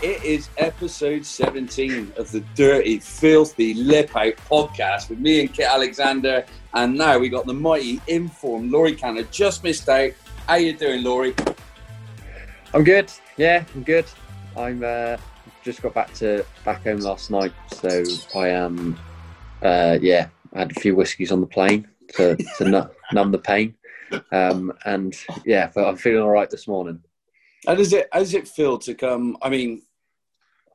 It is episode 17 of the Dirty, Filthy Lip Out podcast with me and Kit Alexander. And now we got the mighty informed Laurie Canter just missed out. How you doing, Laurie? I'm good. Yeah, I'm good. I'm uh, just got back to back home last night, so I am. Uh, yeah, I had a few whiskies on the plane to, to numb the pain, um, and yeah, but I'm feeling all right this morning. How does it how does it feel to come? I mean,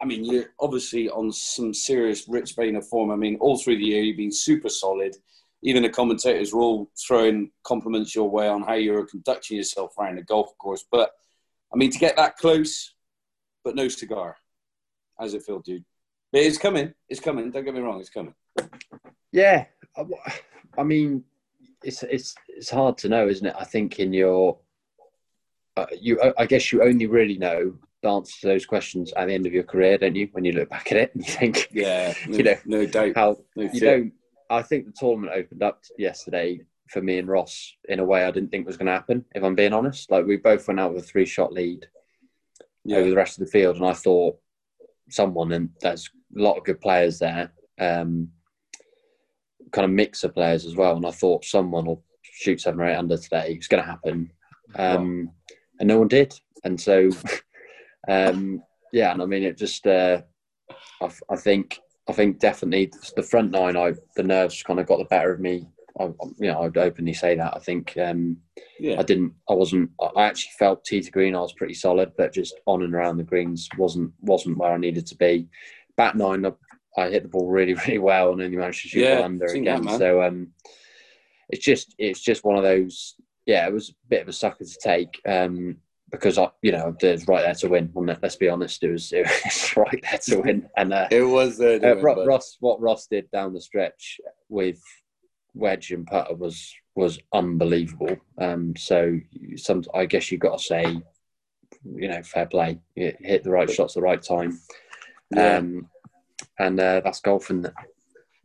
I mean, you're obviously on some serious rich vein of form. I mean, all through the year, you've been super solid. Even the commentators were all throwing compliments your way on how you were conducting yourself around the golf course. But I mean, to get that close, but no cigar, how's it feel, dude? But it's coming. It's coming. Don't get me wrong. It's coming. Yeah, I mean, it's it's it's hard to know, isn't it? I think in your, uh, you, I guess you only really know answer to those questions at the end of your career, don't you? When you look back at it and you think, yeah, no, you know, no doubt. How no you don't. I think the tournament opened up yesterday for me and Ross in a way I didn't think was going to happen. If I'm being honest, like we both went out with a three shot lead yeah. over the rest of the field, and I thought someone and there's a lot of good players there, um, kind of mix of players as well, and I thought someone will shoot seven or eight under today. It's going to happen, um, and no one did, and so. Um, yeah, and I mean it just. Uh, I, I, think I think definitely the front nine. I the nerves kind of got the better of me. I, you know, I'd openly say that. I think um, yeah. I didn't. I wasn't. I actually felt tee to green. I was pretty solid, but just on and around the greens wasn't wasn't where I needed to be. Bat nine, I, I hit the ball really really well, and then you managed to shoot yeah, under again. That, so um, it's just it's just one of those. Yeah, it was a bit of a sucker to take. Um, because I, you know, it was right there to win. Let's be honest, it was, it was right there to win. And uh, it was uh, uh, win, Ross. What Ross did down the stretch with wedge and putter was was unbelievable. Um, so some, I guess you've got to say, you know, fair play. Hit the right shots at the right time. Yeah. Um, and uh, that's golfing.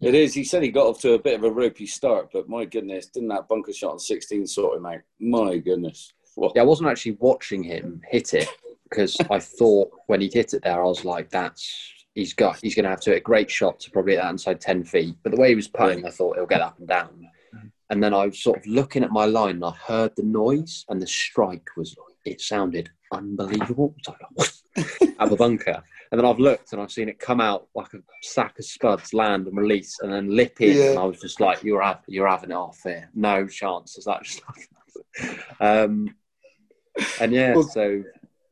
It is. He said he got off to a bit of a ropey start, but my goodness, didn't that bunker shot on 16 sort him out? My goodness. Yeah, I wasn't actually watching him hit it because I thought when he hit it there, I was like, "That's he's got he's going to have to hit a great shot to probably that inside ten feet." But the way he was putting, I thought he'll get up and down. And then I was sort of looking at my line, and I heard the noise, and the strike was it sounded unbelievable. It was like, out of the bunker. And then I've looked and I've seen it come out like a sack of spuds, land and release, and then lip in. Yeah. And I was just like, "You're having, you're having it off here. No chance." Is that just? um, and yeah, well, so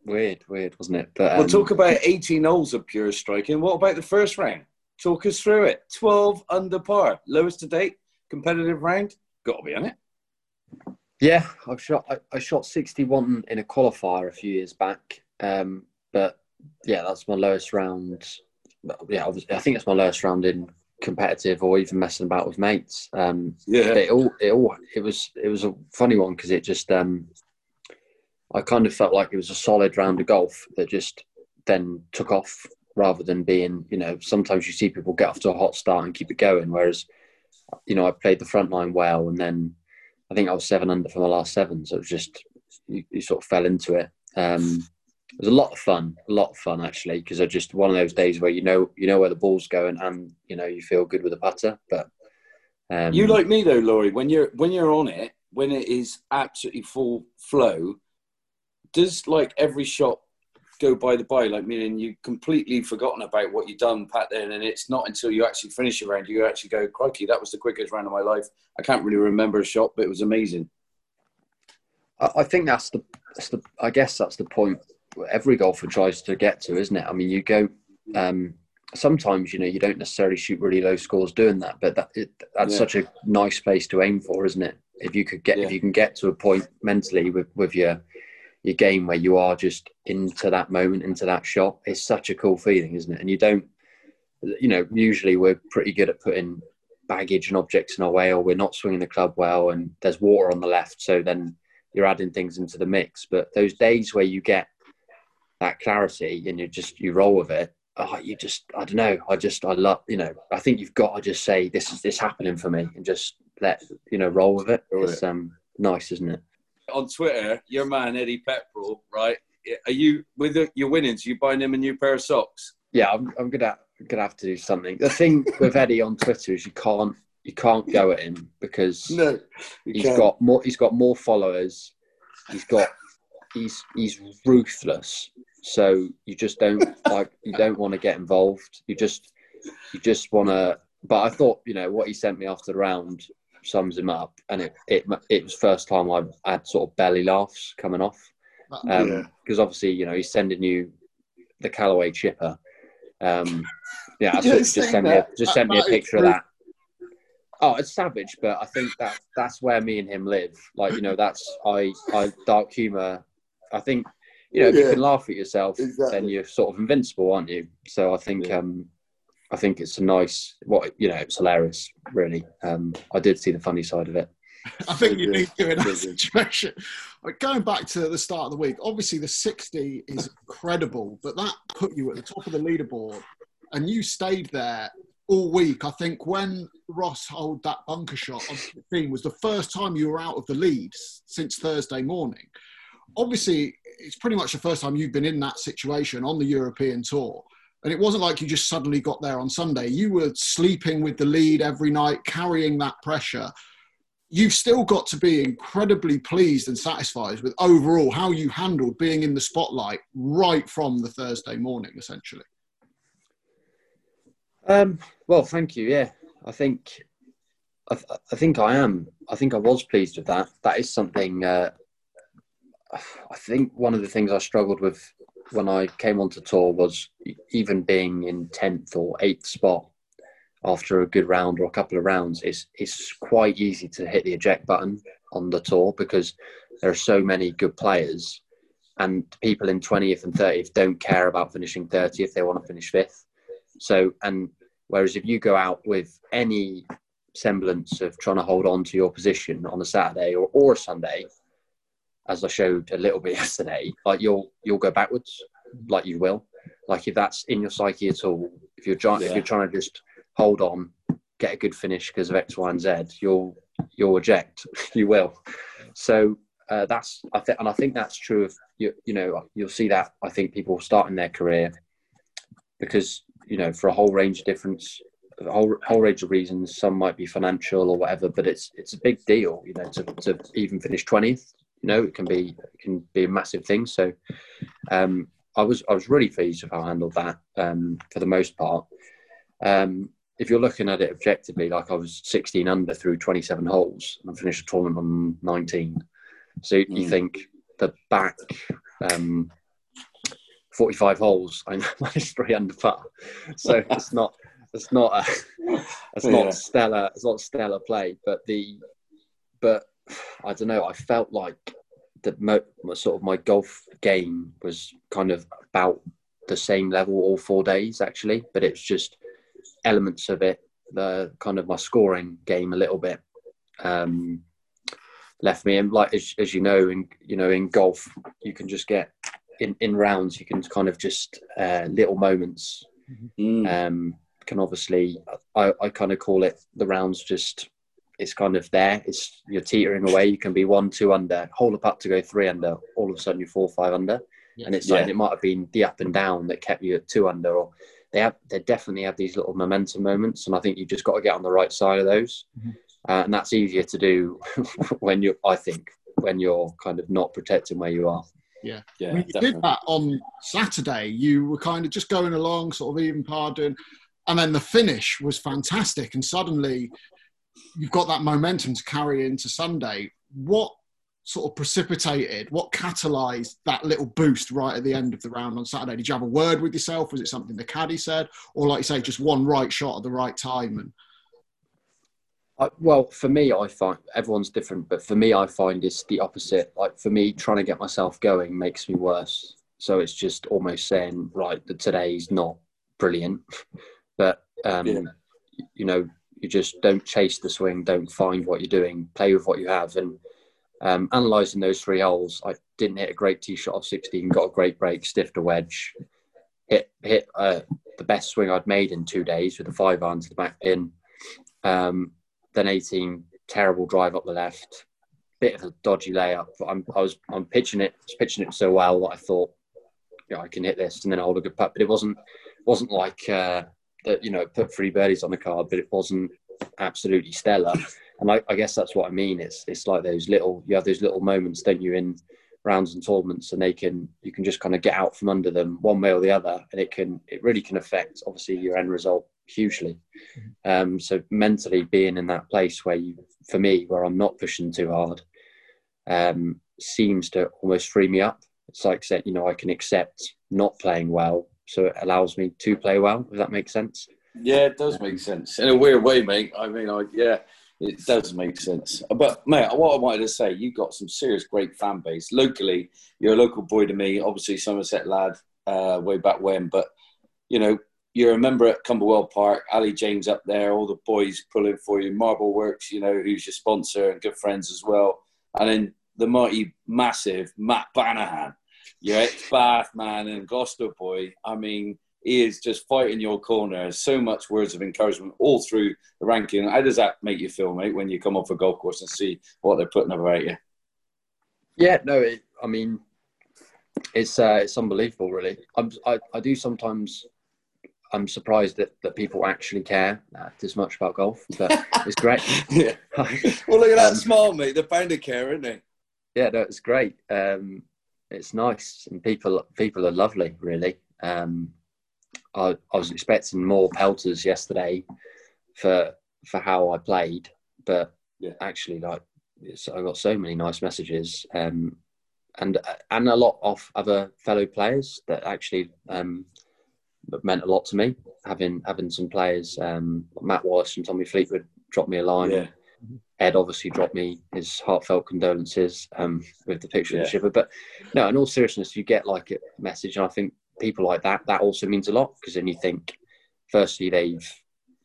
weird, weird, wasn't it? But um, we'll talk about 18 holes of pure striking. What about the first round? Talk us through it. 12 under par, lowest to date, competitive round. Got to be on it. Yeah, I've shot. I, I, shot 61 in a qualifier a few years back, um, but yeah, that's my lowest round. Yeah, I think it's my lowest round in competitive or even messing about with mates. Um, yeah, it all, it all, it was, it was a funny one because it just, um, I kind of felt like it was a solid round of golf that just then took off rather than being, you know, sometimes you see people get off to a hot start and keep it going. Whereas, you know, I played the front line well and then I think I was seven under for my last seven. So it was just, you, you sort of fell into it. Um, it was a lot of fun, a lot of fun actually, because it's just one of those days where you know you know where the ball's going and you know you feel good with the putter. But um, you like me though, Laurie, when you're when you're on it, when it is absolutely full flow, does like every shot go by the by? Like meaning you've completely forgotten about what you've done, Pat. Then, and it's not until you actually finish a round you actually go, "Crikey, that was the quickest round of my life." I can't really remember a shot, but it was amazing. I think that's the, that's the I guess that's the point every golfer tries to get to, isn't it? I mean, you go. Um, sometimes you know you don't necessarily shoot really low scores doing that, but that it, that's yeah. such a nice place to aim for, isn't it? If you could get, yeah. if you can get to a point mentally with with your your game where you are just into that moment, into that shot. It's such a cool feeling, isn't it? And you don't, you know, usually we're pretty good at putting baggage and objects in our way, or we're not swinging the club well, and there's water on the left, so then you're adding things into the mix. But those days where you get that clarity and you just you roll with it, oh, you just I don't know. I just I love you know. I think you've got to just say this is this happening for me and just let you know roll with it. It's um nice, isn't it? On Twitter, your man Eddie Pepperell, right? are you with your winnings? Are you buying him a new pair of socks? Yeah, I'm, I'm gonna gonna have to do something. The thing with Eddie on Twitter is you can't you can't go at him because no, he's can't. got more he's got more followers. He's got he's he's ruthless. So you just don't like you don't want to get involved. You just you just want to. But I thought you know what he sent me after the round sums him up, and it it it was first time I had sort of belly laughs coming off because um, yeah. obviously you know he's sending you the Callaway chipper. Um, yeah, so just send me a, just send me a picture of that. Oh, it's savage, but I think that that's where me and him live. Like you know, that's I I dark humor. I think you know if yeah, you can laugh at yourself, exactly. then you're sort of invincible, aren't you? So I think yeah. um I think it's a nice what you know it's hilarious really. Um I did see the funny side of it. I think you need to in that situation. Going back to the start of the week, obviously the 60 is incredible, but that put you at the top of the leaderboard and you stayed there all week. I think when Ross held that bunker shot on 15 was the first time you were out of the lead since Thursday morning. Obviously, it's pretty much the first time you've been in that situation on the European tour. And it wasn't like you just suddenly got there on Sunday. You were sleeping with the lead every night, carrying that pressure you've still got to be incredibly pleased and satisfied with overall how you handled being in the spotlight right from the Thursday morning, essentially. Um, well, thank you. Yeah, I think I, th- I, think I am. I think I was pleased with that. That is something. Uh, I think one of the things I struggled with when I came onto tour was even being in tenth or eighth spot after a good round or a couple of rounds, it's it's quite easy to hit the eject button on the tour because there are so many good players, and people in twentieth and thirtieth don't care about finishing thirtieth; they want to finish fifth. So, and whereas if you go out with any semblance of trying to hold on to your position on a Saturday or, or a Sunday, as I showed a little bit yesterday, like you'll you'll go backwards, like you will. Like if that's in your psyche at all, if you're trying yeah. if you're trying to just hold on, get a good finish because of X, Y, and Z, you'll you'll eject. you will. So uh, that's I think, and I think that's true of you. You know, you'll see that I think people starting their career because you know for a whole range of difference, a whole whole range of reasons. Some might be financial or whatever, but it's it's a big deal. You know, to to even finish twentieth. Know, it can be it can be a massive thing. So. Um, I was I was really pleased with how I handled that um, for the most part. Um, if you're looking at it objectively, like I was 16 under through 27 holes and I finished a tournament on 19. So mm. you think the back um, 45 holes, I managed three under par. So it's not, it's not, a, it's not yeah. stellar, it's not stellar play, but the, but I don't know, I felt like the mo- sort of my golf game was kind of about the same level all four days actually, but it's just, elements of it, the kind of my scoring game a little bit, um, left me. And like as, as you know, in you know in golf, you can just get in, in rounds. You can kind of just uh, little moments. Mm. Um, can obviously, I, I kind of call it the rounds. Just it's kind of there. It's you're teetering away. You can be one, two under, hold a putt to go three under. All of a sudden, you're four, five under, yeah. and it's like yeah. it might have been the up and down that kept you at two under, or they have they definitely have these little momentum moments, and I think you've just got to get on the right side of those, mm-hmm. uh, and that's easier to do when you're, I think when you're kind of not protecting where you are. Yeah, yeah. When you definitely. did that on Saturday, you were kind of just going along, sort of even par doing, and then the finish was fantastic, and suddenly you've got that momentum to carry into Sunday. What sort of precipitated, what catalyzed that little boost right at the end of the round on Saturday? Did you have a word with yourself? Was it something the caddy said, or like you say, just one right shot at the right time? And uh, well, for me, I find everyone's different, but for me, I find it's the opposite. Like for me, trying to get myself going makes me worse. So it's just almost saying, right, that today's not brilliant, but um, yeah. you know, you just don't chase the swing, don't find what you're doing, play with what you have, and um, analysing those three holes, I didn't hit a great tee shot of 16, got a great break, stiffed a wedge, hit hit uh, the best swing I'd made in two days with a five iron to the back pin. Um, then 18, terrible drive up the left, bit of a dodgy layup. I'm, I was I'm pitching it, pitching it so well that I thought know, I can hit this and then hold a good putt. But it wasn't wasn't like uh, that. You know, put three birdies on the card, but it wasn't absolutely stellar. And I, I guess that's what I mean. It's it's like those little you have those little moments, don't you, in rounds and tournaments, and they can you can just kind of get out from under them one way or the other, and it can it really can affect obviously your end result hugely. Mm-hmm. Um, so mentally being in that place where you, for me, where I'm not pushing too hard, um, seems to almost free me up. It's like you know, I can accept not playing well, so it allows me to play well. If that makes sense. Yeah, it does make sense in a weird way, mate. I mean, I yeah, it does make sense. But mate, what I wanted to say, you got some serious great fan base locally. You're a local boy to me, obviously Somerset lad, uh, way back when. But you know, you're a member at Cumberwell Park, Ali James up there, all the boys pulling for you, Marble Works, you know, who's your sponsor and good friends as well. And then the mighty, massive Matt Banahan, your ex Bath man and Gloucester boy. I mean, he is just fighting your corner. So much words of encouragement all through the ranking. How does that make you feel, mate, when you come off a golf course and see what they're putting about you? Yeah, no, it, I mean, it's uh, it's unbelievable, really. I'm, I, I do sometimes. I'm surprised that, that people actually care uh, this much about golf, but it's great. yeah. well, look at that um, smile, mate. They're bound to care, aren't they? Yeah, no, it's great. Um, it's nice, and people people are lovely, really. Um, I, I was expecting more pelters yesterday for for how I played, but yeah. actually, like I got so many nice messages, um, and and a lot of other fellow players that actually um, meant a lot to me. Having having some players, um, Matt Wallace and Tommy Fleetwood dropped me a line. Yeah. Ed obviously dropped me his heartfelt condolences um, with the picture yeah. of the chipper. But no, in all seriousness, you get like a message, and I think people like that, that also means a lot because then you think, firstly, they've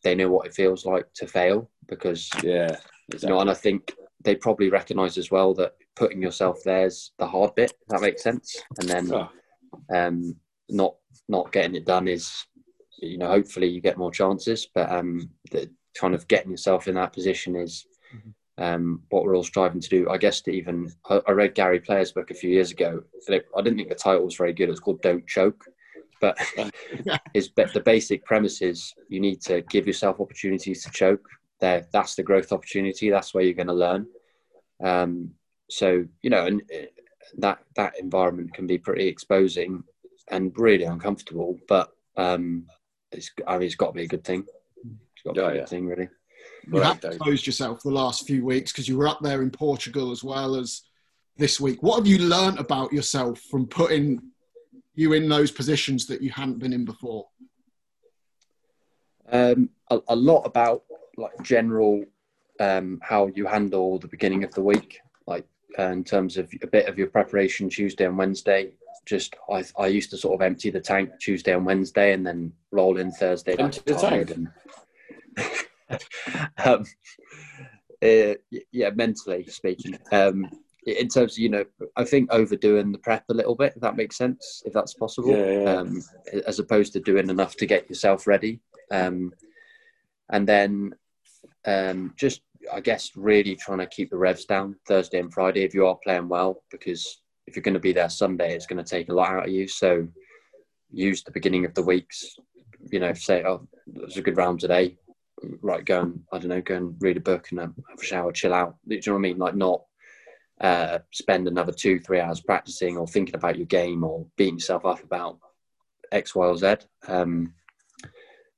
they know what it feels like to fail because yeah, exactly. you know, and I think they probably recognise as well that putting yourself there's the hard bit. that makes sense, and then oh. um, not not getting it done is, you know, hopefully you get more chances, but um, the kind of getting yourself in that position is. Mm-hmm um, what we're all striving to do. I guess to even I, I read Gary Player's book a few years ago. I didn't think the title was very good. It was called "Don't Choke," but is the basic premise is you need to give yourself opportunities to choke. There, that's the growth opportunity. That's where you're going to learn. Um, so you know, and uh, that that environment can be pretty exposing and really uncomfortable. But um, it's I mean, it's got to be a good thing. It's got to be a good thing, really you right, have exposed yourself the last few weeks because you were up there in Portugal as well as this week. What have you learned about yourself from putting you in those positions that you hadn't been in before? Um, a, a, lot about like general um, how you handle the beginning of the week, like uh, in terms of a bit of your preparation Tuesday and Wednesday. Just I, I used to sort of empty the tank Tuesday and Wednesday, and then roll in Thursday. Empty the tank. And, um, uh, yeah, mentally speaking. Um, in terms of, you know, I think overdoing the prep a little bit, if that makes sense, if that's possible, yeah, yeah. Um, as opposed to doing enough to get yourself ready. Um, and then um, just, I guess, really trying to keep the revs down Thursday and Friday if you are playing well, because if you're going to be there Sunday, it's going to take a lot out of you. So use the beginning of the weeks, you know, say, oh, it was a good round today right, go and I don't know, go and read a book and have a shower, chill out. Do you know what I mean? Like not uh, spend another two, three hours practicing or thinking about your game or beating yourself up about X, Y, or Z. Um,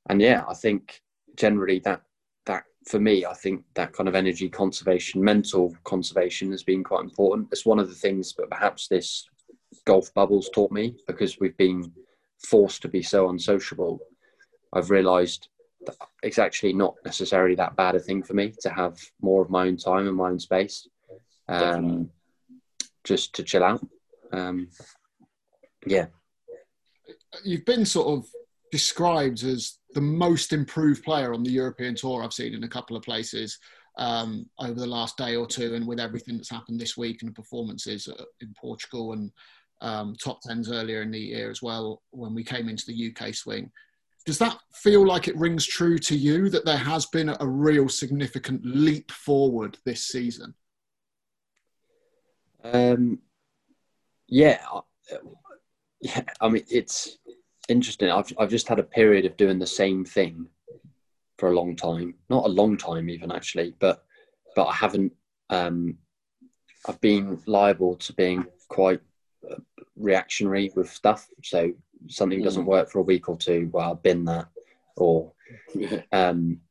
and yeah, I think generally that that for me, I think that kind of energy conservation, mental conservation, has been quite important. It's one of the things, but perhaps this golf bubbles taught me because we've been forced to be so unsociable. I've realised it's actually not necessarily that bad a thing for me to have more of my own time and my own space, um, just to chill out. Um, yeah, you've been sort of described as the most improved player on the European tour I've seen in a couple of places um, over the last day or two, and with everything that's happened this week and the performances in Portugal and um, top tens earlier in the year as well when we came into the UK swing does that feel like it rings true to you that there has been a real significant leap forward this season? Um, yeah, yeah, I mean, it's interesting. I've I've just had a period of doing the same thing for a long time. Not a long time, even actually, but but I haven't. Um, I've been liable to being quite uh, reactionary with stuff. So something Mm. doesn't work for a week or two. Well, I've been that, or Yeah. um,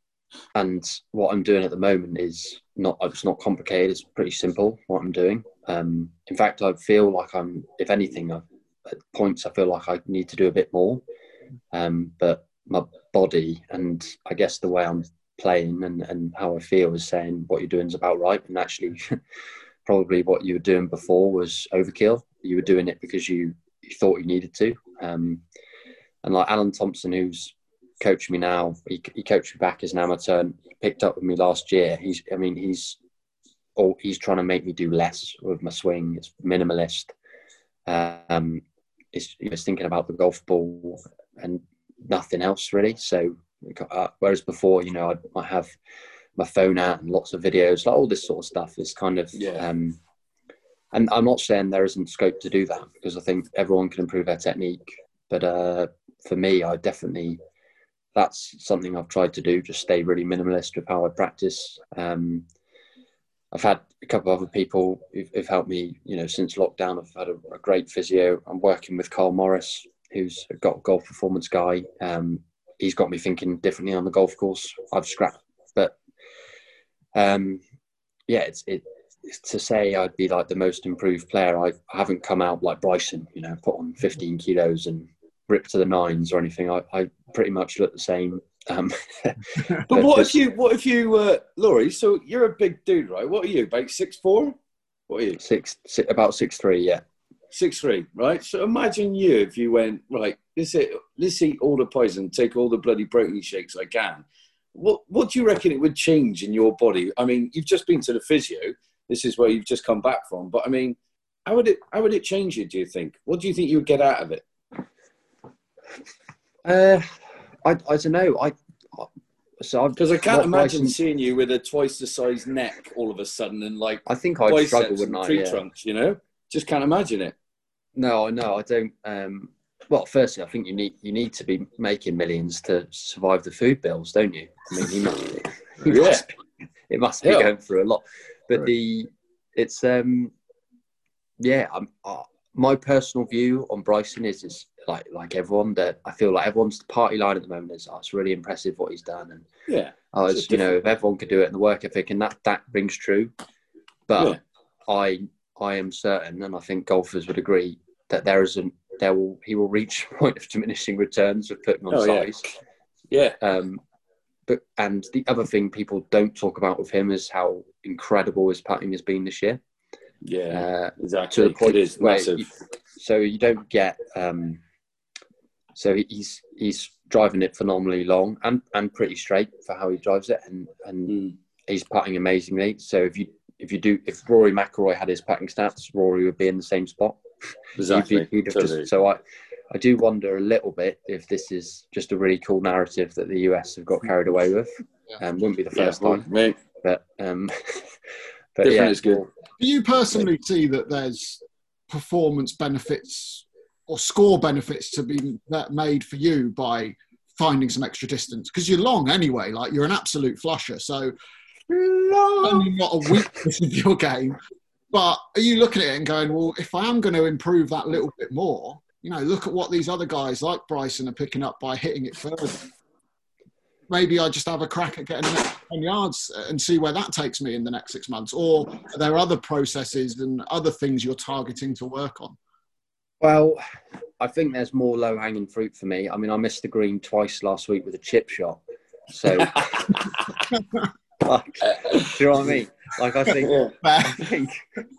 and what I'm doing at the moment is not it's not complicated. It's pretty simple what I'm doing. Um, in fact, I feel like I'm, if anything, I, at points I feel like I need to do a bit more. Um, but my body and I guess the way I'm playing and, and how I feel is saying what you're doing is about right. And actually, probably what you were doing before was overkill. You were doing it because you, you thought you needed to. Um, and like Alan Thompson, who's coaching me now, he, he coached me back as an amateur and he picked up with me last year. He's, I mean, he's, all, he's trying to make me do less with my swing. It's minimalist. Um, it's, he thinking about the golf ball and nothing else really. So, uh, whereas before, you know, I might have my phone out and lots of videos, like all this sort of stuff is kind of, Yeah. um, and I'm not saying there isn't scope to do that because I think everyone can improve their technique. But uh, for me, I definitely, that's something I've tried to do, just stay really minimalist with how I practice. Um, I've had a couple of other people who've, who've helped me, you know, since lockdown. I've had a, a great physio. I'm working with Carl Morris, who's a go- golf performance guy. Um, he's got me thinking differently on the golf course. I've scrapped, but um, yeah, it's it. It's to say I'd be like the most improved player. I, I haven't come out like Bryson, you know, put on 15 kilos and ripped to the nines or anything. I, I pretty much look the same. Um, But what if you, what if you, uh, Laurie? So you're a big dude, right? What are you? About six four? What are you? six, six about six three? Yeah, Six three, right? So imagine you if you went right. Let's eat, let's eat all the poison, take all the bloody protein shakes I can. What What do you reckon it would change in your body? I mean, you've just been to the physio. This is where you've just come back from. But I mean, how would it How would it change you? Do you think? What do you think you would get out of it? uh, I I don't know. I, I so Because I can't imagine seeing you with a twice the size neck all of a sudden and like I think I'd struggle, wouldn't I? tree Yeah. trunks. You know, just can't imagine it. No, no, I don't. Um, well, firstly, I think you need you need to be making millions to survive the food bills, don't you? I mean, he must be. He Yeah. must be it must be Yeah. going through a lot. But Right. the it's um, yeah. I'm, uh, my personal view on Bryson is is like like everyone that I feel like everyone's the party line at the moment is oh, it's really impressive what he's done and Yeah, oh, It's it's, a you know if everyone could do it in the work ethic and that that rings true. But Yeah. I I am certain, and I think golfers would agree that there isn't there will he will reach a point of diminishing returns of putting on Oh, yeah. size. yeah, Um, but and the other thing people don't talk about with him is how incredible his putting has been this year. yeah. Uh, Exactly. to the point it is where massive. you- so you don't get um, so he's he's driving it phenomenally long and and pretty straight for how he drives it and and Mm. he's putting amazingly so if you if you do if Rory McIlroy had his putting stats Rory would be in the same spot Exactly. He'd he'd Totally. just, so I I do wonder a little bit if this is just a really cool narrative that the US have got carried away with Yeah. um, wouldn't be the yeah, first well, time mate. but um but Different yeah is good. Do you personally see that there's performance benefits or score benefits to be that made for you by finding some extra distance? Because you're long anyway, like you're an absolute flusher. So only not a weakness of your game. But are you looking at it and going, well, if I am going to improve that little bit more, you know, look at what these other guys like Bryson are picking up by hitting it further. Maybe I just have a crack at getting an extra 10 yards and see where that takes me in the next six months. Or are there other processes and other things you're targeting to work on? Well, I think there's more low hanging fruit for me. I mean, I missed the green twice last week with a chip shot. So, like, do you know what I mean? Like, I think, I think,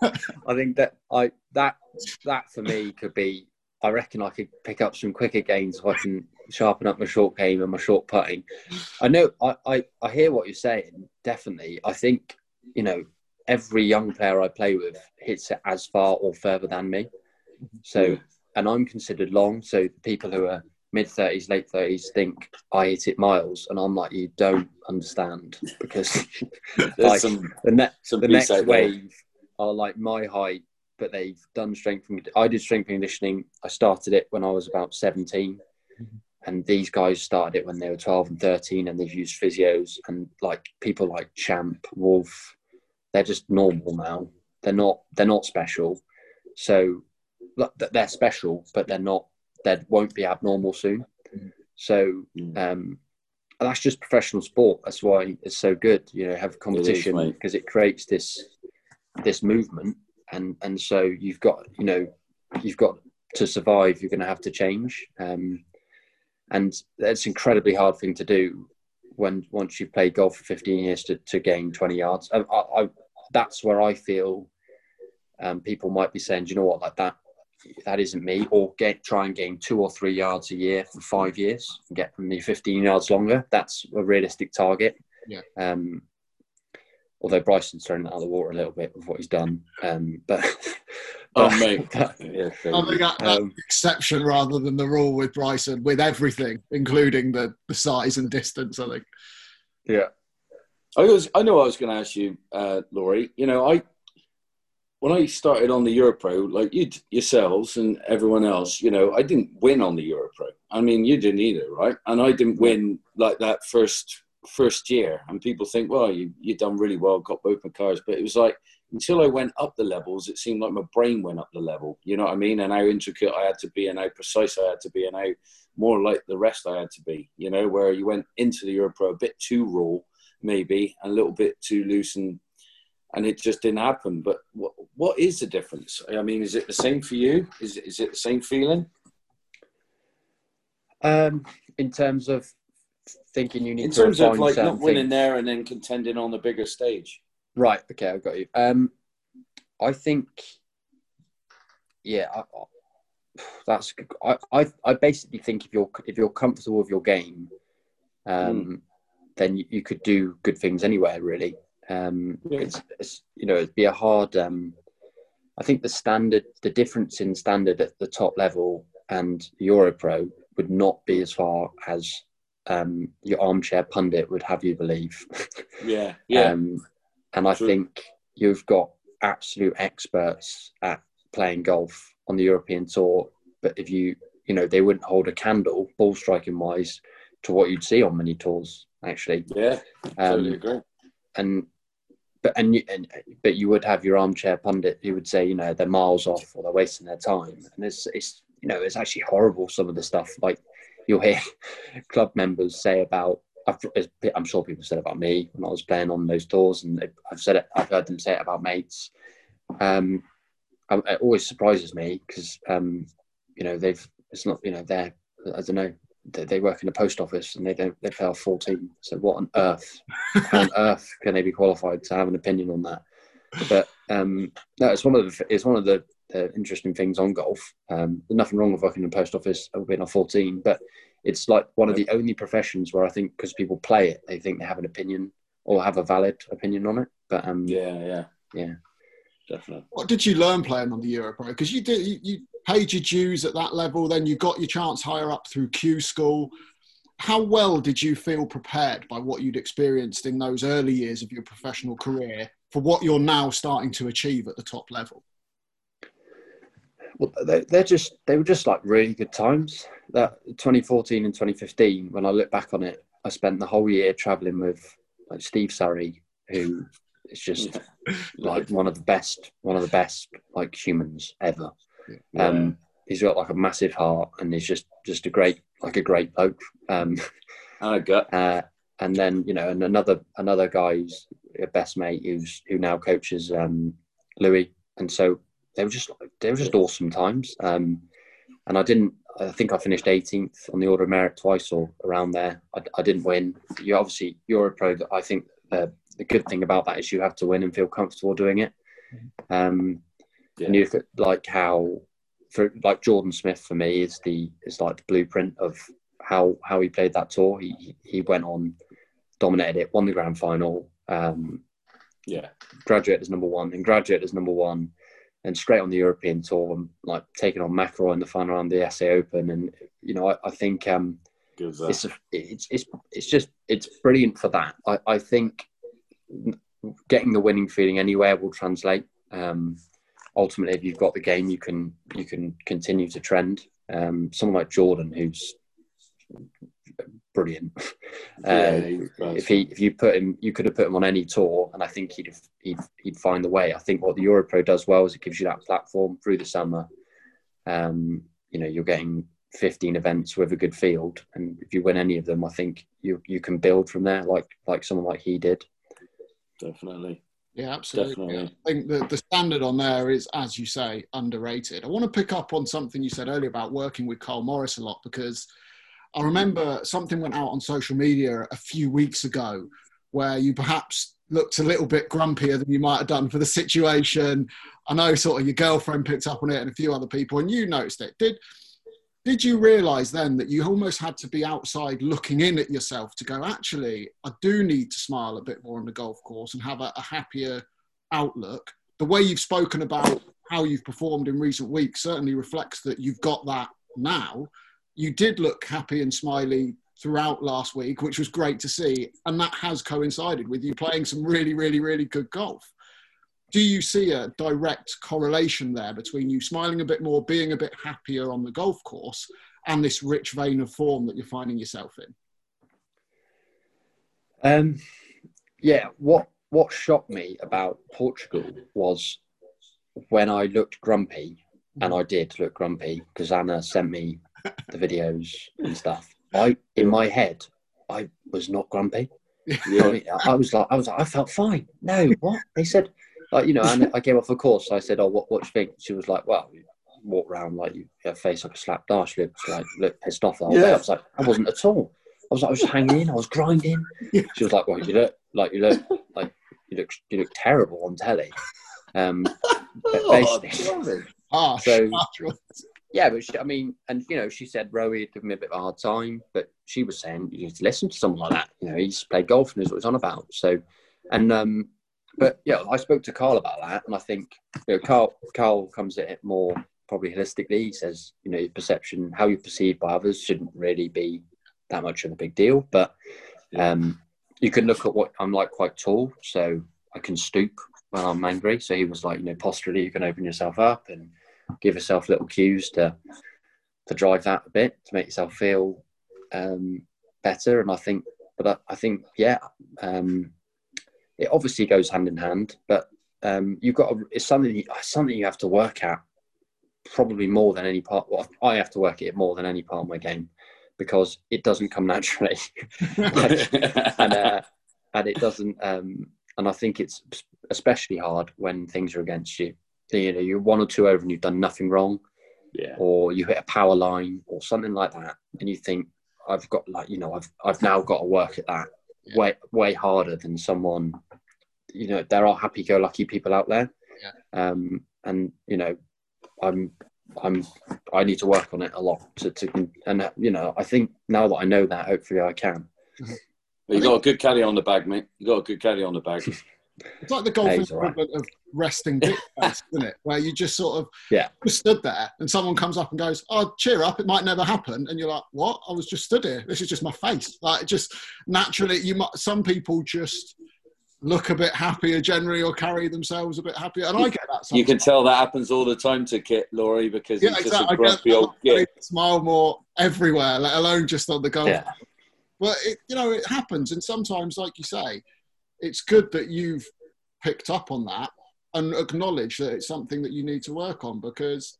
I think that I that that for me could be. I reckon I could pick up some quicker gains so I can sharpen up my short game and my short putting. I know. I I, I hear what you're saying. Definitely. I think you know every young player I play with hits it as far or further than me. So, and I'm considered long. So people who are mid thirties, late thirties think I hit it miles, and I'm like, you don't understand because like some the next some the next out there. wave are like my height, but they've done strength. And, I did strength and conditioning. I started it when I was about 17, Mhm. and these guys started it when they were 12 and 13, and they've used physios and like people like Champ, Wolff. They're just normal now. They're not. They're not special. So look, they're special, but they're not. They won't be abnormal soon. So Mm. um, and that's just professional sport. That's why it's so good. You know, have competition mate. because it creates this this movement, and and so you've got you know you've got to survive. You're going to have to change, um, and it's an incredibly hard thing to do when once you've played golf for 15 years to, to gain 20 yards. I, I, that's where I feel um, people might be saying, do you know what, like that that isn't me, or get try and gain two or three yards a year for five years and get from me 15 yards longer. That's a realistic target. Yeah. Um, although Bryson's thrown it out of the water a little bit with what he's done. Um, but, Oh, mate. but- Yeah, I think that, that's Um, the exception rather than the rule with Bryson, with everything, including the, the size and distance. I think. yeah. I was. I know I was going to ask you, uh, Laurie. You know, I when I started on the Europro, like you yourselves and everyone else, you know, I didn't win on the Europro. I mean, you didn't either, right? And I didn't win like that first first year. And people think, well, you you done really well, got both my cars, but it was like until I went up the levels, it seemed like my brain went up the level. You know what I mean? And how intricate I had to be, and how precise I had to be, and how more like the rest I had to be. You know, where you went into the Europro a bit too raw maybe a little bit too loose and and it just didn't happen but what what is the difference i mean is it the same for you is is it the same feeling Um, in terms of thinking you need in terms of like not winning things. there and then contending on the bigger stage Right. Okay, I've got you. Um, I think, yeah, I, that's. I, I, I basically think if you're if you're comfortable with your game, um, then you, you could do good things anywhere. Really, um, Yeah. it's, it's you know it'd be a hard. Um, I think the standard, the difference in standard at the top level and Europro would not be as far as um, your armchair pundit would have you believe. yeah yeah Um, and I True. think you've got absolute experts at playing golf on the European tour. But if you, you know, they wouldn't hold a candle ball striking wise to what you'd see on many tours, actually. yeah totally Um, agree and but and, you, and but you would have your armchair pundit who would say, you know, they're miles off or they're wasting their time. And it's it's you know, it's actually horrible some of the stuff like you'll hear club members say about. I've, I'm sure people said about me when I was playing on those tours, and I've said it. I've heard them say it about mates. Um, it always surprises me because um, you know they've it's not you know they're I don't know they, they work in a post office and they don't they off 14 so what on earth on earth can they be qualified to have an opinion on that but um no it's one of the it's one of the, the interesting things on golf um there's nothing wrong with working in a post office or being off 14 but it's like one of the only professions where I think because people play it they think they have an opinion or have a valid opinion on it but um yeah yeah Yeah. definitely What did you learn playing on the Europro? Because you did, you, you paid your dues at that level, then you got your chance higher up through Q school. How well did you feel prepared by what you'd experienced in those early years of your professional career for what you're now starting to achieve at the top level? Well, they, they're just they were just like really good times. That 2014 and 2015, when I look back on it, I spent the whole year traveling with like Steve Surry, who is just like one of the best, one of the best like humans ever. Yeah. Um, he's got like a massive heart, and he's just just a great like a great bloke. Um, and a gut uh, and then you know, and another another guy's a best mate who's who now coaches um, Louis, and so they were just they were just awesome times. Um, and I didn't. I think I finished 18th on the order of merit twice or around there. I, I didn't win. You obviously you're a pro. I think the the good thing about that is you have to win and feel comfortable doing it. Um, Yeah. And you look at like how, for like Jordan Smith for me is the is like the blueprint of how how he played that tour. He he- he went on, dominated it, won the grand final, um, yeah graduate as number one, and graduate as number one, and straight on the European tour, and like taking on McIlroy in the final round of the SA Open, and you know I, I think um, good as that. it's a, it's it's it's just it's brilliant for that. I, I think getting the winning feeling anywhere will translate. Um, ultimately, if you've got the game, you can you can continue to trend. Um, someone like Jordan, who's brilliant. Yeah, he was great. if he if you put him, you could have put him on any tour, and I think he'd have, he'd he'd find the way. I think what the Europro does well is it gives you that platform through the summer. Um, you know, you're getting 15 events with a good field, and if you win any of them, I think you you can build from there, like like someone like he did. Definitely. Yeah, absolutely. Definitely. I think the, the standard on there is, as you say, underrated. I want to pick up on something you said earlier about working with Carl Morris a lot because I remember something went out on social media a few weeks ago where you perhaps looked a little bit grumpier than you might have done for the situation. I know sort of your girlfriend picked up on it and a few other people, and you noticed it. Did did you realize then that you almost had to be outside looking in at yourself to go, actually, I do need to smile a bit more on the golf course and have a, a happier outlook? The way you've spoken about how you've performed in recent weeks certainly reflects that you've got that now. You did look happy and smiley throughout last week, which was great to see. And that has coincided with you playing some really, really, really good golf do you see a direct correlation there between you smiling a bit more, being a bit happier on the golf course, and this rich vein of form that you're finding yourself in? Um, yeah, what what shocked me about Portugal was when I looked grumpy, and I did look grumpy because Anna sent me the videos and stuff. I in my head, I was not grumpy. I, Yeah. I was like, I was like, I felt fine. No, what they said, like you know, and I came off the course. I said, oh, what what do you think? She was like, well, you walk around like you your face like a slap dash. She looked like looked pissed off. The whole day. I was like, I wasn't at all. I was like, I was just hanging in. I was grinding. She was like, well, you look like you look like you look you look terrible on telly. Um, Oh, basically- So-. Yeah, but she, I mean, and you know, she said Rowie had given me a bit of a hard time, but she was saying you need to listen to someone like that. You know, he's played golf and knows what he's on about. So, and um, but yeah, I spoke to Carl about that, and I think you know, Carl Carl comes at it more probably holistically. He says, you know, your perception, how you're perceived by others, shouldn't really be that much of a big deal. But um, you can look at what I'm like, quite tall, so I can stoop when I'm angry. So he was like, you know, posturally, you can open yourself up and give yourself little cues to to drive that a bit to make yourself feel um, better. And I think, but I, I think, yeah, um, it obviously goes hand in hand. But um, you've got to, it's something you- something you have to work at probably more than any part. Well, I have to work at it more than any part of my game because it doesn't come naturally, and uh, and it doesn't. Um, and I think it's especially hard when things are against you. You know, you're one or two over and you've done nothing wrong yeah. or you hit a power line or something like that, and you think, I've got like you know, I've I've now got to work at that Yeah. way way harder than someone. You know, there are happy-go-lucky people out there, Yeah. um, and you know, I'm I'm I need to work on it a lot to, to and you know, I think now that I know that, hopefully I can. You got a good caddy on the bag, mate. You got a good caddy on the bag. It's like the golfing He's all right. equivalent of resting face, isn't it? Where you just sort of Yeah. just stood there and someone comes up and goes, Oh, cheer up, it might never happen. And you're like, What? I was just stood here. This is just my face. Like just naturally you might some people just look a bit happier generally or carry themselves a bit happier. And I get that You can tell that happens all the time to Kit, Laurie, because yeah, he's just exactly. a I get grumpy old. I smile more everywhere, let alone just on the golf Yeah, But it, you know, it happens, and sometimes, like you say, it's good that you've picked up on that and acknowledge that it's something that you need to work on because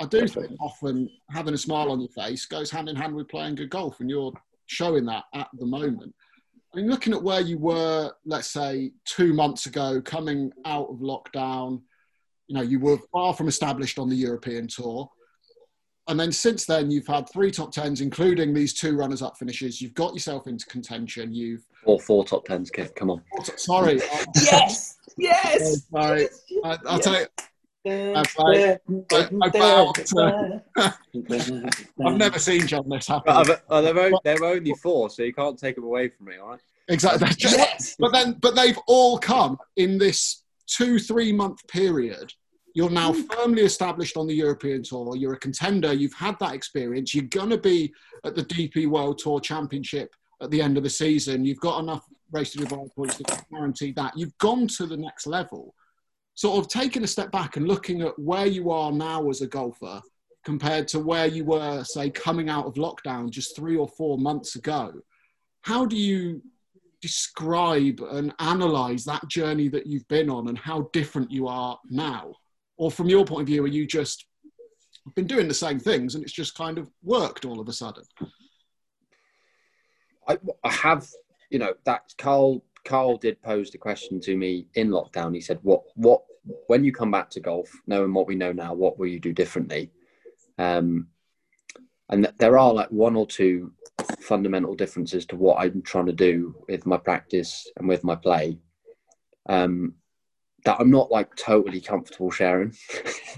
I do think often having a smile on your face goes hand in hand with playing good golf, and you're showing that at the moment. I mean, looking at where you were, let's say, two months ago, coming out of lockdown, you know, you were far from established on the European tour. And then since then, you've had three top tens, including these two runners up finishes. You've got yourself into contention. You've, all four top tens. Kit, come on. sorry, Yes! Yes! sorry. I, I'll tell you, I, I bow to- I've never seen John this happy. But I've- uh, there, were, there were only four, so you can't take them away from me. All right. Exactly. That's just- Yes! But then, but they've all come in this two, three month period. You're now hmm. firmly established on the European Tour. You're a contender. You've had that experience. You're going to be at the DP World Tour Championship at the end of the season. You've got enough Race to Dubai points to guarantee that. You've gone to the next level. sort of taking a step back and looking at where you are now as a golfer compared to where you were, say, coming out of lockdown just three or four months ago. How do you describe and analyze that journey that you've been on and how different you are now? Or from your point of view, are you just been doing the same things and it's just kind of worked all of a sudden? I, I have, you know, that Carl Carl did pose the question to me in lockdown. He said, "What, what, when you come back to golf, knowing what we know now, what will you do differently?" Um, and th- there are like one or two fundamental differences to what I'm trying to do with my practice and with my play. Um, that I'm not like totally comfortable sharing.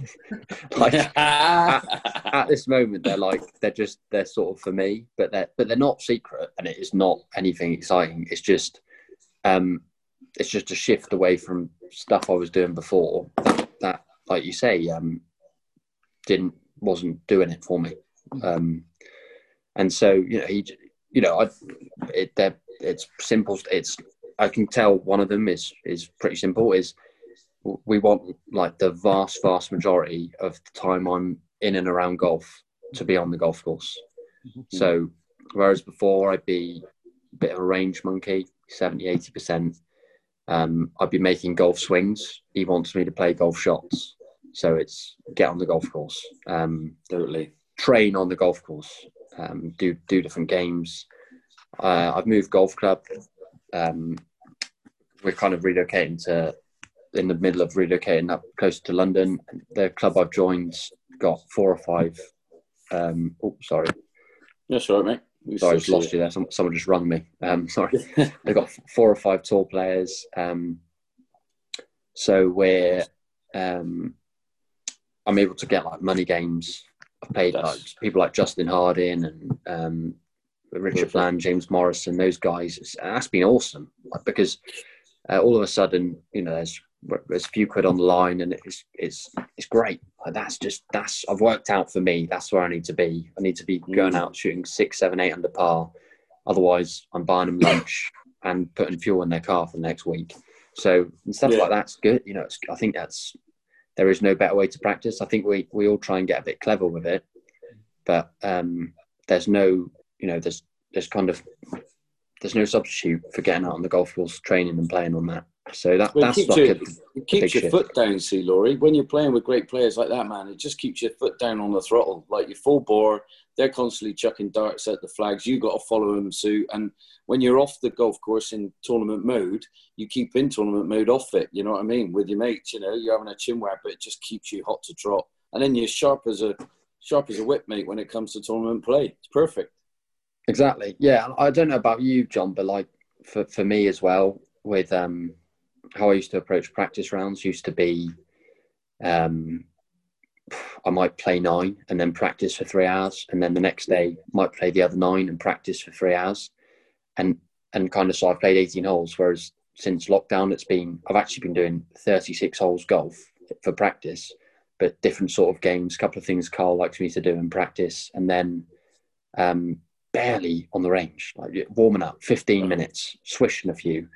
like at, at, this moment, they're like they're just they're sort of for me, but they're but they're not secret, and it is not anything exciting. It's just um, it's just a shift away from stuff I was doing before that, that like you say, um, didn't wasn't doing it for me. Um, and so you know he, you know, I, it it's simple. It's I can tell one of them is is pretty simple. Is we want like the vast vast majority of the time I'm in and around golf to be on the golf course. Mm-hmm. So whereas before I'd be a bit of a range monkey, 70, 80%. Um, I'd be making golf swings. He wants me to play golf shots. So it's get on the golf course. Um, totally. Train on the golf course. Um, do do different games. Uh, I've moved golf club. Um, we're kind of relocating to in the middle of relocating up closer to London. The club I've joined got four or five. Um, oh, sorry. That's all right, mate. We sorry, I just lost you there. Some, someone just rung me. Um, sorry. They've got four or five tour players. Um, so we're, um, I'm able to get like money games. I've paid like, people like Justin Harding and um, Richard Bland, James Morrison, those guys. That's been awesome because uh, all of a sudden, you know, there's there's a few quid on the line and it's it's it's great. Like that's just that's i've worked out for me that's where i need to be. I need to be going mm. out shooting six seven eight under par. Otherwise i'm buying them lunch and putting fuel in their car for the next week. So stuff yeah. like that's good you know i think that's there is no better way to practice. I think we we all try and get a bit clever with it but um there's no you know there's there's kind of there's no substitute for getting out on the golf course training and playing on that so that, well, that's like your, it keeps your foot down, see, Laurie. When you're playing with great players like that, man, it just keeps your foot down on the throttle. Like you're full bore, they're constantly chucking darts at the flags. You got to follow them suit. And when you're off the golf course in tournament mode, you keep in tournament mode off it. You know what I mean? With your mates, you know, you're having a chin wag, but it just keeps you hot to trot. And then you're sharp as a sharp as a whip, mate, when it comes to tournament play. It's perfect. Exactly. Yeah. I don't know about you, John, but like for, for me as well, with um how I used to approach practice rounds used to be um, I might play nine and then practice for three hours, and then the next day might play the other nine and practice for three hours, and and kind of so I've played 18 holes. Whereas since lockdown, it's been I've actually been doing 36 holes golf for practice, but different sort of games. A couple of things Carl likes me to do in practice, and then um, barely on the range, like warming up, 15 minutes, swishing a few.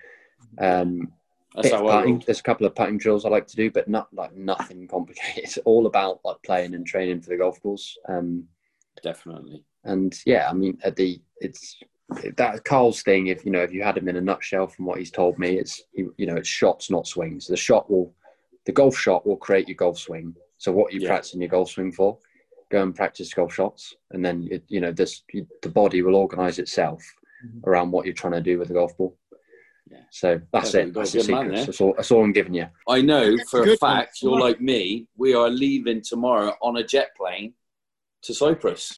Um, that's how putting. There's a couple of putting drills I like to do, but not like nothing complicated. It's all about like playing and training for the golf course. Um, Definitely. And yeah, I mean, at the it's that Carl's thing. If you know, if you had him in a nutshell, from what he's told me, it's you know, it's shots, not swings. The shot will, the golf shot will create your golf swing. So what you yeah. practicing your golf swing for? Go and practice golf shots, and then it, you know this the body will organize itself mm-hmm. around what you're trying to do with the golf ball. Yeah. So that's it. That's the secret. That's, all, that's all I'm giving you. I know for a fact you're like me. We are leaving tomorrow on a jet plane to Cyprus.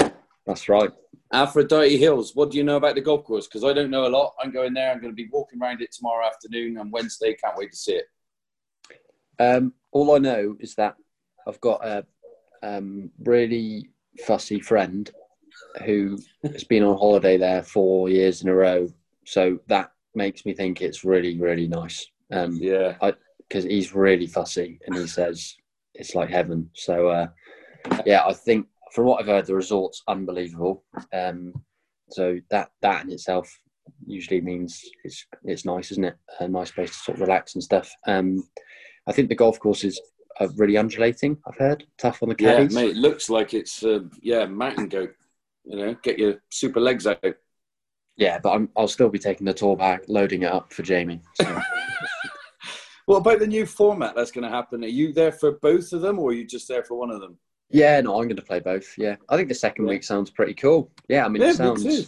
That's right. Aphrodite Hills. What do you know about the golf course? Because I don't know a lot. I'm going there. I'm going to be walking around it tomorrow afternoon and Wednesday. Can't wait to see it. Um, all I know is that I've got a um, really fussy friend who has been on holiday there four years in a row. So that makes me think it's really, really nice. Um, yeah. Because he's really fussy and he says it's like heaven. So, uh, yeah, I think from what I've heard, the resort's unbelievable. Um, so that that in itself usually means it's it's nice, isn't it? A nice place to sort of relax and stuff. Um, I think the golf courses are really undulating. I've heard tough on the Yeah, mate, it looks like it's uh, yeah mountain goat. You know, get your super legs out. Yeah, but I'm, I'll still be taking the tour back, loading it up for Jamie. So. What about the new format that's going to happen? Are you there for both of them, or are you just there for one of them? yeah, no, I'm going to play both. Yeah, I think the second Yeah. week sounds pretty cool. Yeah, I mean, Yeah, it sounds too.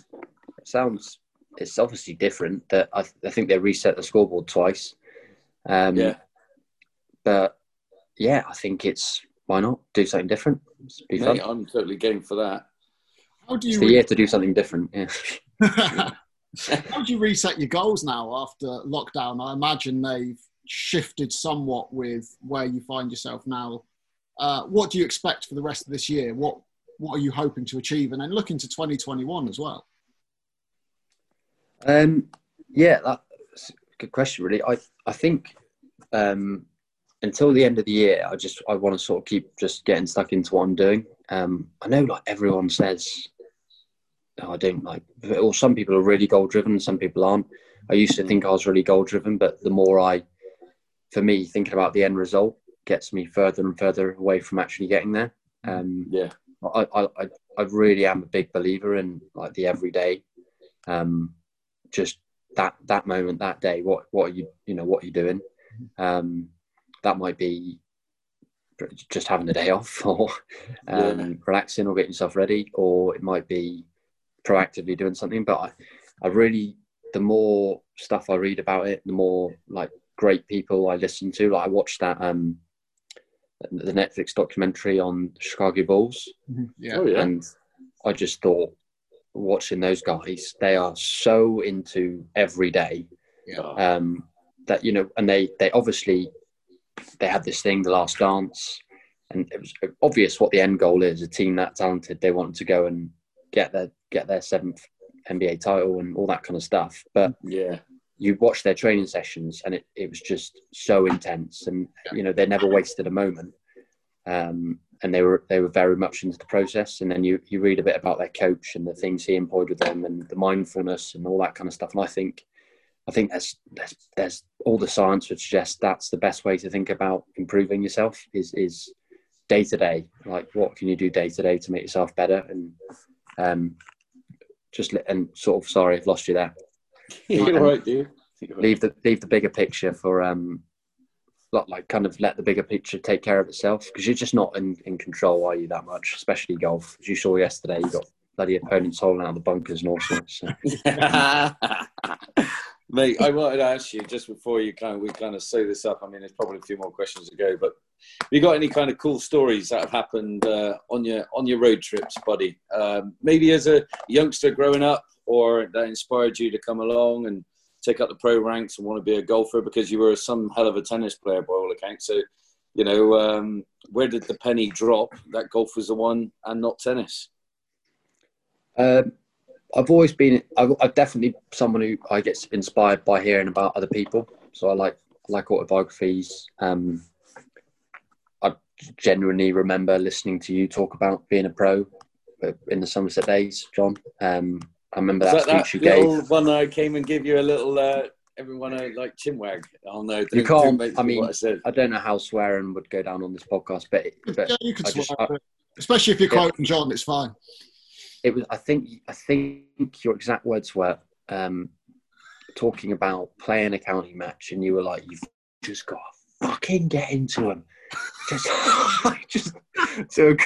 it sounds it's obviously different. That I, I think they reset the scoreboard twice. Um, Yeah, but yeah, I think it's why not do something different? It's be fun. mate, I'm totally game for that. How do you? It's the re- year to do something different. Yeah. how do you reset your goals now after lockdown? I imagine they've shifted somewhat with where you find yourself now. Uh, what do you expect for the rest of this year? What what are you hoping to achieve? And then look into 2021 as well. Um, yeah, that's a good question. Really, I I think um, until the end of the year, I just I want to sort of keep just getting stuck into what I'm doing. Um, I know like everyone says, oh, I don't like, or some people are really goal driven, some people aren't. I used to think I was really goal driven, but the more I, for me, thinking about the end result gets me further and further away from actually getting there. Um, Yeah, I, I, I- I really am a big believer in like the everyday, um, just that that moment, that day. What what are you you know what are you doing? Um, that might be just having a day off, or um, Yeah. relaxing, or getting yourself ready, or it might be proactively doing something. But I, I really, the more stuff I read about it, the more like great people I listen to. Like I watched that um, the Netflix documentary on Chicago Bulls. Yeah. oh yeah, And I just thought, watching those guys, they are so into every day Oh, um, that you know, and they they obviously they had this thing, the Last Dance, and it was obvious what the end goal is. A team that talented, they wanted to go and get their get their seventh NBA title and all that kind of stuff. But yeah, you watch their training sessions and it, it was just so intense and you know they never wasted a moment. Um, and they were they were very much into the process. And then you you read a bit about their coach and the things he employed with them and the mindfulness and all that kind of stuff. And i think i think there's there's, there's all the science would suggest that's the best way to think about improving yourself is is day to day. Like what can you do day to day to make yourself better? And um just li- and sort of sorry i've lost you there you're right, dude. You're leave the leave the bigger picture for um lot like kind of let the bigger picture take care of itself because you're just not in, in control are you that much especially golf as you saw yesterday you got bloody opponents holding out of the bunkers and all sorts so. Mate, I wanted to ask you just before you kind of we kind of sew this up. I mean, there's probably a few more questions to go, but have you got any kind of cool stories that have happened uh, on your on your road trips, buddy? Um, maybe as a youngster growing up, or that inspired you to come along and take up the pro ranks and want to be a golfer because you were some hell of a tennis player by all accounts. So, you know, um, where did the penny drop that golf was the one and not tennis? Um, I've always been. I've, I'm definitely someone who I get inspired by hearing about other people. So I like like autobiographies. Um, I genuinely remember listening to you talk about being a pro uh, in the Somerset days, John. Um, I remember Is that, that, that speech you gave. little one I came and give you a little uh, everyone I like chinwag? Oh no, don't- You can't- make I mean- I said. I don't know how swearing would go down on this podcast, but but yeah, you can I swear, just- I- especially if you're Yeah. quoting John. It's fine. It was. I think I think your exact words were um, talking about playing a county match, and you were like, "You've just got to fucking get into them." Just, just took.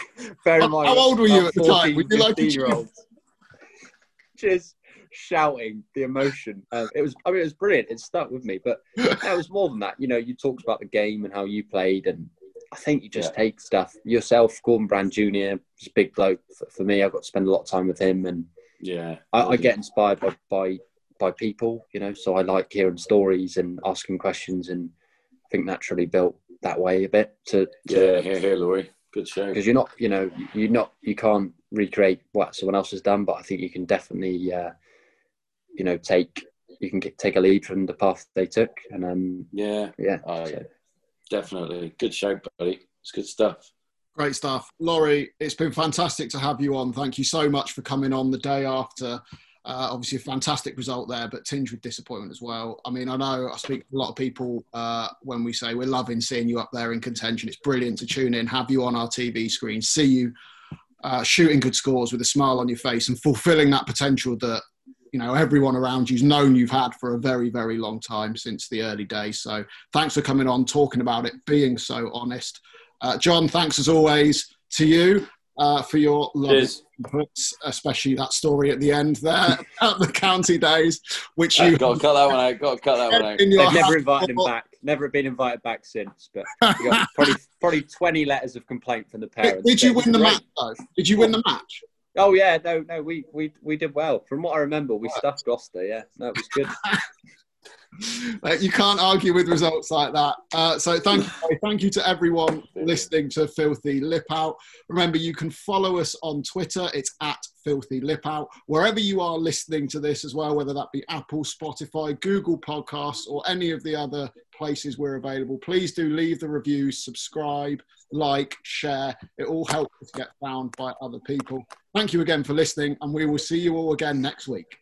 Bear in How- mind, how old were you at the time? 14, Would you like to 15-year-olds. Just shouting the emotion. Um, it was. I mean, it was brilliant. It stuck with me, but it was more than that. You know, you talked about the game and how you played, and I think you just Yeah. take stuff yourself. Gordon Brand Jr. is a big bloke for, for me. I've got to spend a lot of time with him, and Yeah, I, I get inspired by, by by people. You know, so I like hearing stories and asking questions, and I think naturally built that way a bit to yeah. Here, here, Laurie. Good show. because you're not, you know, you're not, you can't recreate what someone else has done, but I think you can definitely, uh, you know, take you can get, take a lead from the path they took, and um, Yeah, yeah, Oh, so- yeah. Definitely. Good show, buddy. It's good stuff. Great stuff. Laurie, it's been fantastic to have you on. Thank you so much for coming on the day after Uh, obviously, a fantastic result there, but tinged with disappointment as well. I mean, I know I speak to a lot of people uh, when we say we're loving seeing you up there in contention. It's brilliant to tune in, have you on our TV screen, see you uh, shooting good scores with a smile on your face and fulfilling that potential that you know everyone around you's known you've had for a very very long time since the early days so thanks for coming on talking about it being so honest uh, john thanks as always to you uh, for your love inputs, especially that story at the end there at the county days, which you got to cut that one out. Got to cut that one out. They've never invited him back. Never been invited back since. But probably probably twenty letters of complaint from the parents. Did, did you win the match though? Did you win the match? Oh yeah, no, no, we we we did well. From what I remember, we stuffed Gloucester. Yeah, no, it was good. you can't argue with results like that. Uh, so thank you, thank you to everyone listening to Filthy Lip Out. Remember, you can follow us on Twitter. It's at Filthy Lip Out. Wherever you are listening to this as well, whether that be Apple, Spotify, Google Podcasts, or any of the other places we're available, please do leave the reviews, subscribe, like, share. It all helps us get found by other people. Thank you again for listening, and we will see you all again next week.